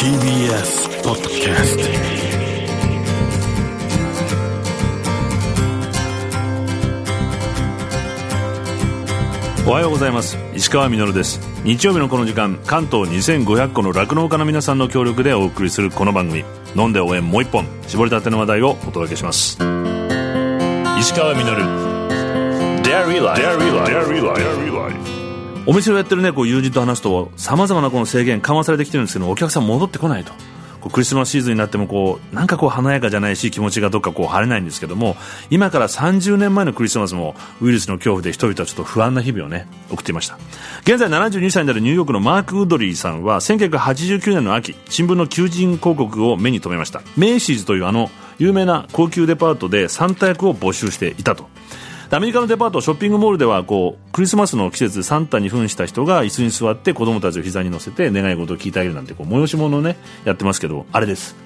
TBS ポッドキャストおはようございます。石川みです。日曜日のこの時間関東2500個の酪農家の皆さんの協力でお送りするこの番組。飲んで応援もう一本。絞りたての話題をお届けします。石川み Dairy Life お店をやってるねこう友人と話すとさまざまなこの制限緩和されてきてるんですけどお客さん戻ってこないと。こうクリスマスシーズンになってもこうなんかこう華やかじゃないし気持ちがどっかこう晴れないんですけども今から30年前のクリスマスもウイルスの恐怖で人々はちょっと不安な日々をね送っていました。現在72歳になるニューヨークのマーク・ウッドリーさんは1989年の秋新聞の求人広告を目に留めました。メイシーズというあの有名な高級デパートでサンタ役を募集していたと。アメリカのデパートショッピングモールではこうクリスマスの季節サンタに扮した人が椅子に座って子供たちを膝に乗せて願い事を聞いてあげるなんてこう催し物をねやってますけどあれです。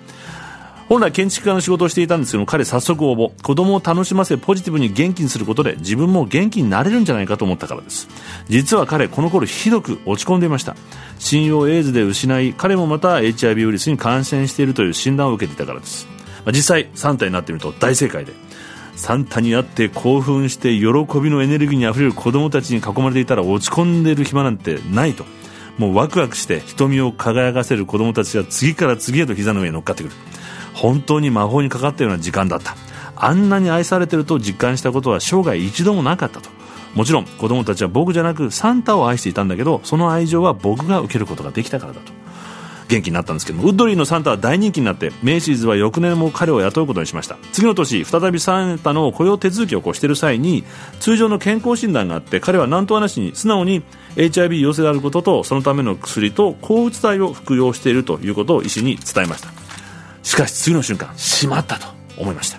本来建築家の仕事をしていたんですけど彼早速応募子供を楽しませポジティブに元気にすることで自分も元気になれるんじゃないかと思ったからです。実は彼この頃ひどく落ち込んでいました。信用エイズで失い彼もまた HIV ウイルスに感染しているという診断を受けていたからです。実際サンタになってみると大正解で。サンタに会って興奮して喜びのエネルギーにあふれる子供たちに囲まれていたら落ち込んでる暇なんてないと。もうワクワクして瞳を輝かせる子供たちが次から次へと膝の上に乗っかってくる。本当に魔法にかかったような時間だった。あんなに愛されてると実感したことは生涯一度もなかったと。もちろん子供たちは僕じゃなくサンタを愛していたんだけどその愛情は僕が受けることができたからだと。元気になったんですけどウッドリーのサンタは大人気になってメイシーズは翌年も彼を雇うことにしました。次の年再びサンタの雇用手続きをこうしている際に通常の健康診断があって彼は何とはなしに素直に HIV 陽性であることとそのための薬と抗うつ剤を服用しているということを医師に伝えました。しかし次の瞬間しまったと思いました。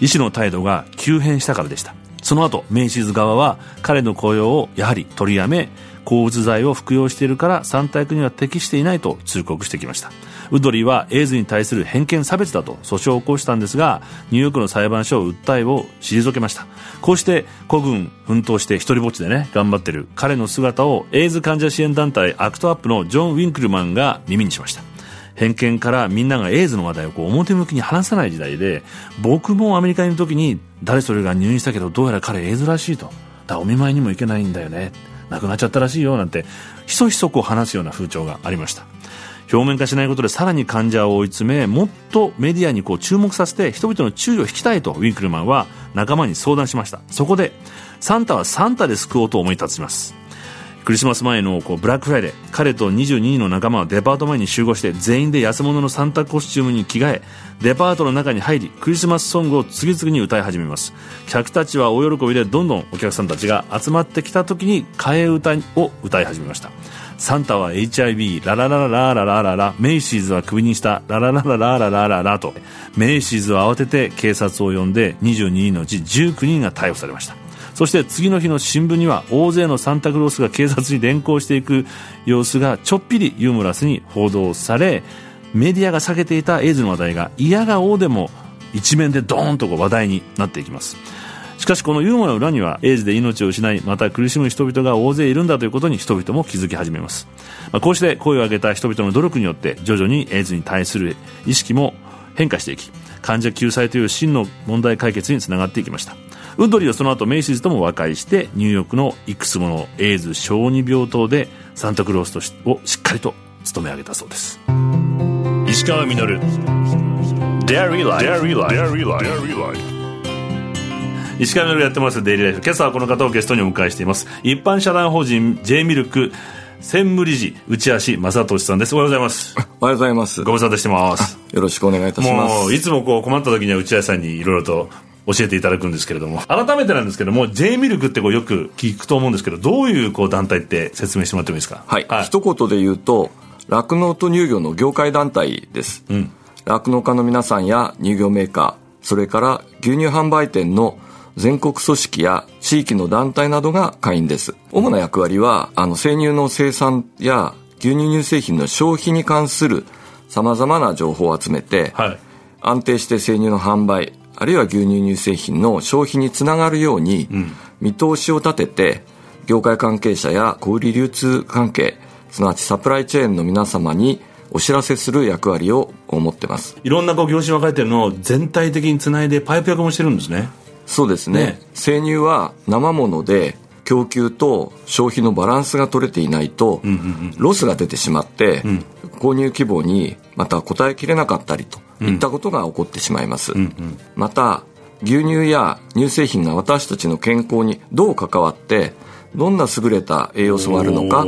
医師の態度が急変したからでした。その後メイシーズ側は彼の雇用をやはり取りやめ抗うつ剤を服用しているからサンタには適していないと通告してきました。ウッドリーはエイズに対する偏見差別だと訴訟を起こしたんですがニューヨークの裁判所は訴えを退けました。こうして孤軍奮闘して一人ぼっちでね頑張ってる彼の姿をエイズ患者支援団体アクトアップのジョン・ウィンクルマンが耳にしました。偏見からみんながエイズの話題をこう表向きに話さない時代で僕もアメリカにいる時に誰それが入院したけどどうやら彼エイズらしいと。だお見舞いにも行けないんだよね。亡くなっちゃったらしいよなんてひそひそこう話すような風潮がありました。表面化しないことでさらに患者を追い詰めもっとメディアにこう注目させて人々の注意を引きたいとウィンクルマンは仲間に相談しました。そこでサンタはサンタで救おうと思い立ちます。クリスマス前のこうブラックフライデー彼と22人の仲間はデパート前に集合して全員で安物のサンタコスチュームに着替えデパートの中に入りクリスマスソングを次々に歌い始めます。客たちは大喜びでどんどんお客さんたちが集まってきた時に替え歌を歌い始めました。サンタは HIV ラララララララララメイシーズはクビにしたラララララララララとメイシーズは慌てて警察を呼んで22人のうち19人が逮捕されました。そして次の日の新聞には大勢のサンタクロースが警察に連行していく様子がちょっぴりユーモラスに報道されメディアが避けていたエイズの話題が嫌がおうでも一面でドーンと話題になっていきます。しかしこのユーモアの裏にはエイズで命を失いまた苦しむ人々が大勢いるんだということに人々も気づき始めます、まあ、こうして声を上げた人々の努力によって徐々にエイズに対する意識も変化していき患者救済という真の問題解決につながっていきました。ウッドリーはその後メイシーズとも和解してニューヨークのいくつものエイズ小児病棟でサンタクロースとしをしっかりと務め上げたそうです。石川稔石川稔やってますデイリーライフ。今朝はこの方をゲストにお迎えしています。一般社団法人 J ミルク専務理事内橋正俊さんです。おはようございます。おはようございます。ご無沙汰してます。よろしくお願いいたします。もういつもこう困った時には内橋さんにいろいろと教えていただくんですけれども。改めてなんですけども J ミルクってこうよく聞くと思うんですけどどういうこう団体って説明してもらってもいいですか？はい、はい、一言で言うと酪農と乳業の業界団体です。酪農、うん、家の皆さんや乳業メーカーそれから牛乳販売店の全国組織や地域の団体などが会員です。主な役割はあの生乳の生産や牛乳乳製品の消費に関するさまざまな情報を集めて、はい、安定して生乳の販売あるいは牛乳乳製品の消費につながるように、見通しを立てて業界関係者や小売流通関係すなわちサプライチェーンの皆様にお知らせする役割を持ってます。いろんなこう業種分かれてるのを全体的につないでパイプ役もしてるんですね。そうですね。ね。生乳は生もので供給と消費のバランスが取れていないと、ロスが出てしまって、購入希望にまた応えきれなかったりといったことが起こってしまいます、また牛乳や乳製品が私たちの健康にどう関わってどんな優れた栄養素があるのか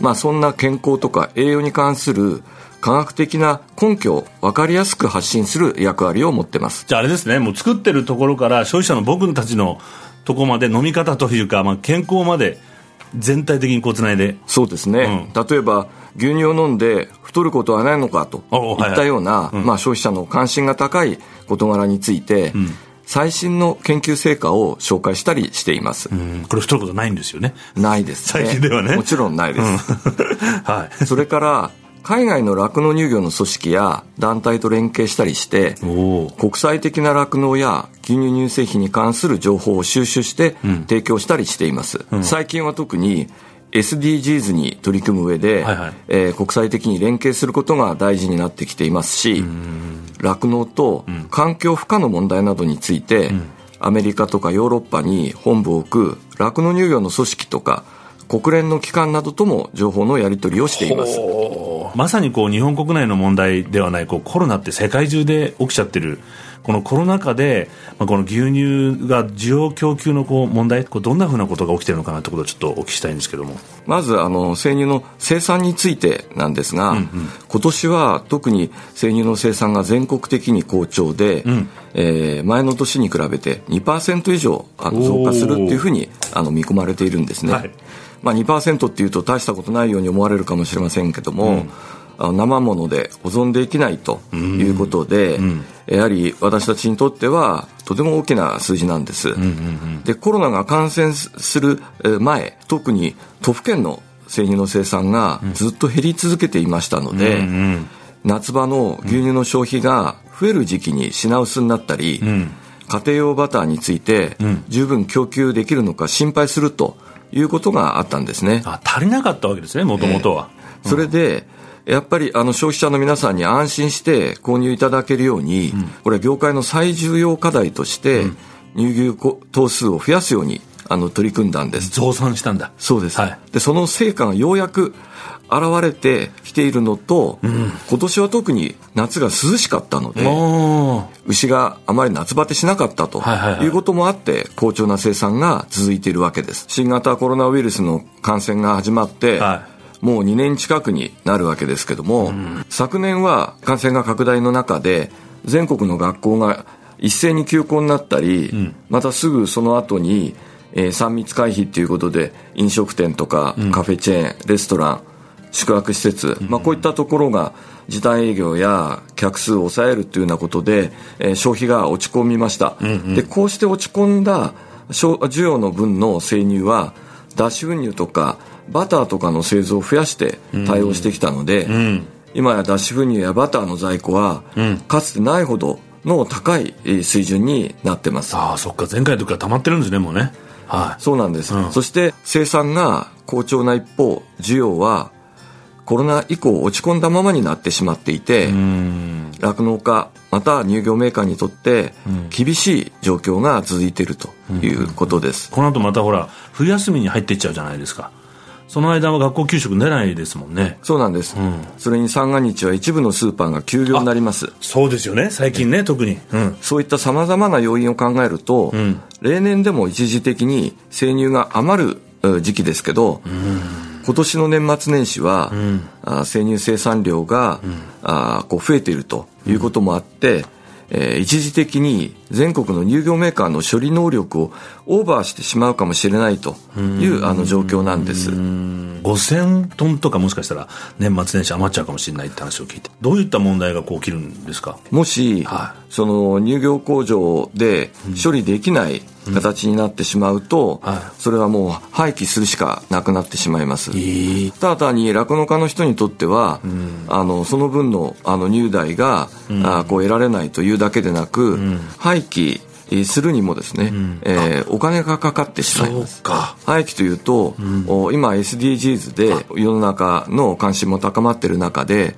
まあ、そんな健康とか栄養に関する科学的な根拠を分かりやすく発信する役割を持ってます。じゃああれですね。もう作ってるところから消費者の僕たちのとこまで飲み方というか、まあ、健康まで全体的にこうつないで。そうですね、例えば牛乳を飲んで太ることはないのかといはい。いったような、まあ、消費者の関心が高い事柄について、最新の研究成果を紹介したりしています、うん。これ太ることないんですよね。ないですね。最近ではね。もちろんないです、はい。それから海外の酪農乳業の組織や団体と連携したりして国際的な酪農や牛乳乳製品に関する情報を収集して提供したりしています、最近は特に SDGs に取り組む上で、はいはい。えー国際的に連携することが大事になってきていますし酪農と環境負荷の問題などについて、アメリカとかヨーロッパに本部を置く酪農乳業の組織とか国連の機関などとも情報のやり取りをしていますまさにこう日本国内の問題ではないこうコロナって世界中で起きちゃってる。このコロナ禍で、まあ、この牛乳が需要供給のこう問題こうどんなふうなことが起きてるのかなってことをちょっとお聞きしたいんですけども。まずあの生乳の生産についてなんですが、今年は特に生乳の生産が全国的に好調で、えー前の年に比べて2%以上あの増加するっていうふうにあの見込まれているんですね、はいまあ、2%っていうと大したことないように思われるかもしれませんけども、あの生もので保存できないということで、やはり私たちにとってはとても大きな数字なんです、でコロナが感染するえー前特に都府県の生乳の生産がずっと減り続けていましたので、夏場の牛乳の消費が増える時期に品薄になったり、家庭用バターについて十分供給できるのか心配するということがあったんですね。あ足りなかったわけですねもともとは、それで、やっぱりあの消費者の皆さんに安心して購入いただけるように、これは業界の最重要課題として、乳牛こ頭数を増やすようにあの取り組んだんです。増産したんだ。そうです、はい。でその成果がようやく現れてきているのと、今年は特に夏が涼しかったので、牛があまり夏バテしなかったとはいうこともあって好調な生産が続いているわけです。新型コロナウイルスの感染が始まって、はもう2年近くになるわけですけども、昨年は感染が拡大の中で全国の学校が一斉に休校になったり、またすぐその後に、えー3密回避ということで飲食店とかカフェチェーン、レストラン宿泊施設、まあ、こういったところが時短営業や客数を抑えるというようなことで、えー消費が落ち込みました、でこうして落ち込んだ消需要の分の生乳は脱脂粉乳とかバターとかの製造を増やして対応してきたので、今や脱脂粉乳やバターの在庫は、かつてないほどの高いえー水準になってます。ああそっか。前回の時から溜まってるんですねもうねはい。そうなんです、そして生産が好調な一方需要はコロナ以降落ち込んだままになってしまっていて酪農家また乳業メーカーにとって厳しい状況が続いているということです、この後またほら冬休みに入っていっちゃうじゃないですかその間は学校給食出ないですもんね。そうなんです、それに三が日は一部のスーパーが休業になります。そうですよね。最近ね特に。うん。そういったさまざまな要因を考えると、例年でも一時的に生乳が余るえ時期ですけど、今年の年末年始は、あ生乳生産量が、あこう増えているということもあって、えー一時的に全国の乳業メーカーの処理能力をオーバーしてしまうかもしれないというあの状況なんです。5000トンとかもしかしたら年末年始余っちゃうかもしれないって話を聞いて。どういった問題がこう起きるんですか？もし、はその乳業工場で処理できない形になってしまうと、はい。それはもう廃棄するしかなくなってしまいます。ええ。ただ単に酪農家の人にとっては、あのその分のあの乳代が、あこう得られないというだけでなく、廃棄するにもですね、うん、えー、お金がかかってしまいます。廃棄というと、うん、今 SDGs で世の中の関心も高まっている中で、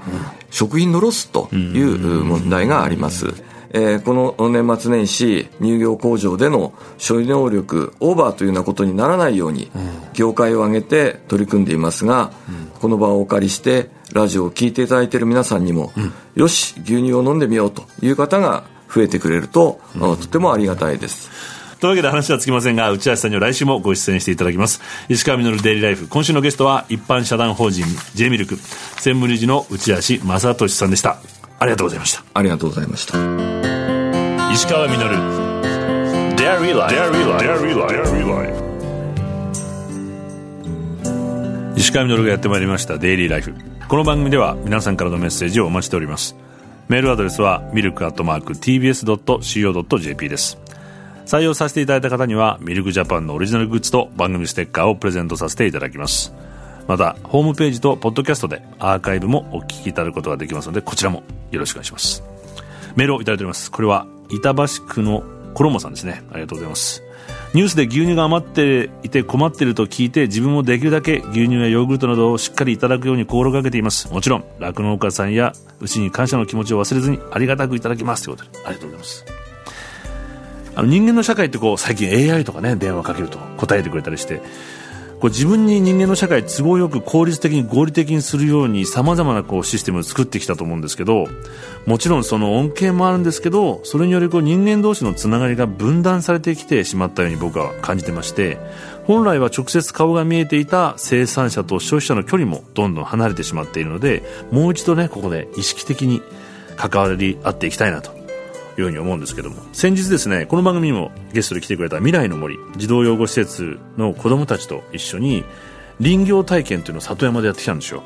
食品のロスという問題があります、えー、この年末年始乳業工場での処理能力オーバーというようなことにならないように、業界を挙げて取り組んでいますが、この場をお借りしてラジオを聴いていただいている皆さんにも、よし牛乳を飲んでみようという方が増えてくれると、とてもありがたいです。というわけで話はつきませんが、内橋さんには来週もご出演していただきます。石川稔デイリーライフ。今週のゲストは、一般社団法人 J ミルク、専務理事の内橋正俊さんでした。ありがとうございました。ありがとうございました。石川稔 Dairy Life. Dairy Life. 石川稔がやってまいりましたデイリーライフこの番組では皆さんからのメッセージをお待ちしておりますメールアドレスはミルクアットマーク TBS.CO.JP です採用させていただいた方にはミルクジャパンのオリジナルグッズと番組ステッカーをプレゼントさせていただきますまたホームページとポッドキャストでアーカイブもお聞きいただくことができますのでこちらもよろしくお願いします。メールをいただいております。これは板橋区のコロモさんですね。ありがとうございます。ニュースで牛乳が余っていて困っていると聞いて自分もできるだけ牛乳やヨーグルトなどをしっかりいただくように心がけています。もちろん酪農家さんや牛に感謝の気持ちを忘れずにありがたくいただきますということでありがとうございます。あの人間の社会ってこう最近 AI とかね電話かけると答えてくれたりしてこう自分に人間の社会都合よく効率的に合理的にするようにさまざまなこうシステムを作ってきたと思うんですけどもちろんその恩恵もあるんですけどそれによりこう人間同士のつながりが分断されてきてしまったように僕は感じてまして本来は直接顔が見えていた生産者と消費者の距離もどんどん離れてしまっているのでもう一度ねここで意識的に関わり合っていきたいなとように思うんですけども。先日ですねこの番組にもゲストで来てくれた未来の森児童養護施設の子供たちと一緒に林業体験というのを里山でやってきたんですよ。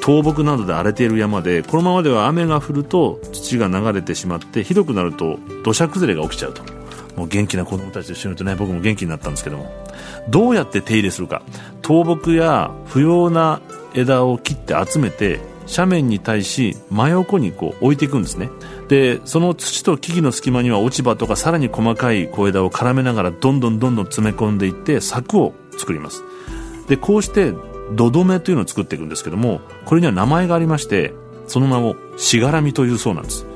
倒木などで荒れている山でこのままでは雨が降ると土が流れてしまってひどくなると土砂崩れが起きちゃうと。もう元気な子供たちと一緒にいるとね僕も元気になったんですけども。どうやって手入れするか。倒木や不要な枝を切って集めて斜面に対し真横にこう置いていくんですね。でその土と木々の隙間には落ち葉とかさらに細かい小枝を絡めながらどんどんどんどん詰め込んでいって柵を作ります。でこうして土留めというのを作っていくんですけどもこれには名前がありましてその名をしがらみというそうなんです。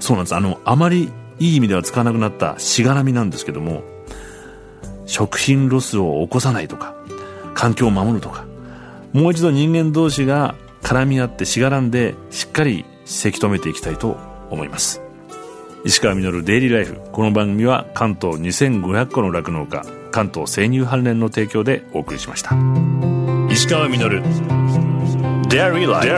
そうなんです。あのあまりいい意味では使わなくなったしがらみなんですけども食品ロスを起こさないとか環境を守るとかもう一度人間同士が絡み合ってしがらんでしっかりせき止めていきたいと思います。石川稔デイリーライフ。この番組は関東2500個の酪農家関東生乳関連の提供でお送りしました。石川稔。Dairy Life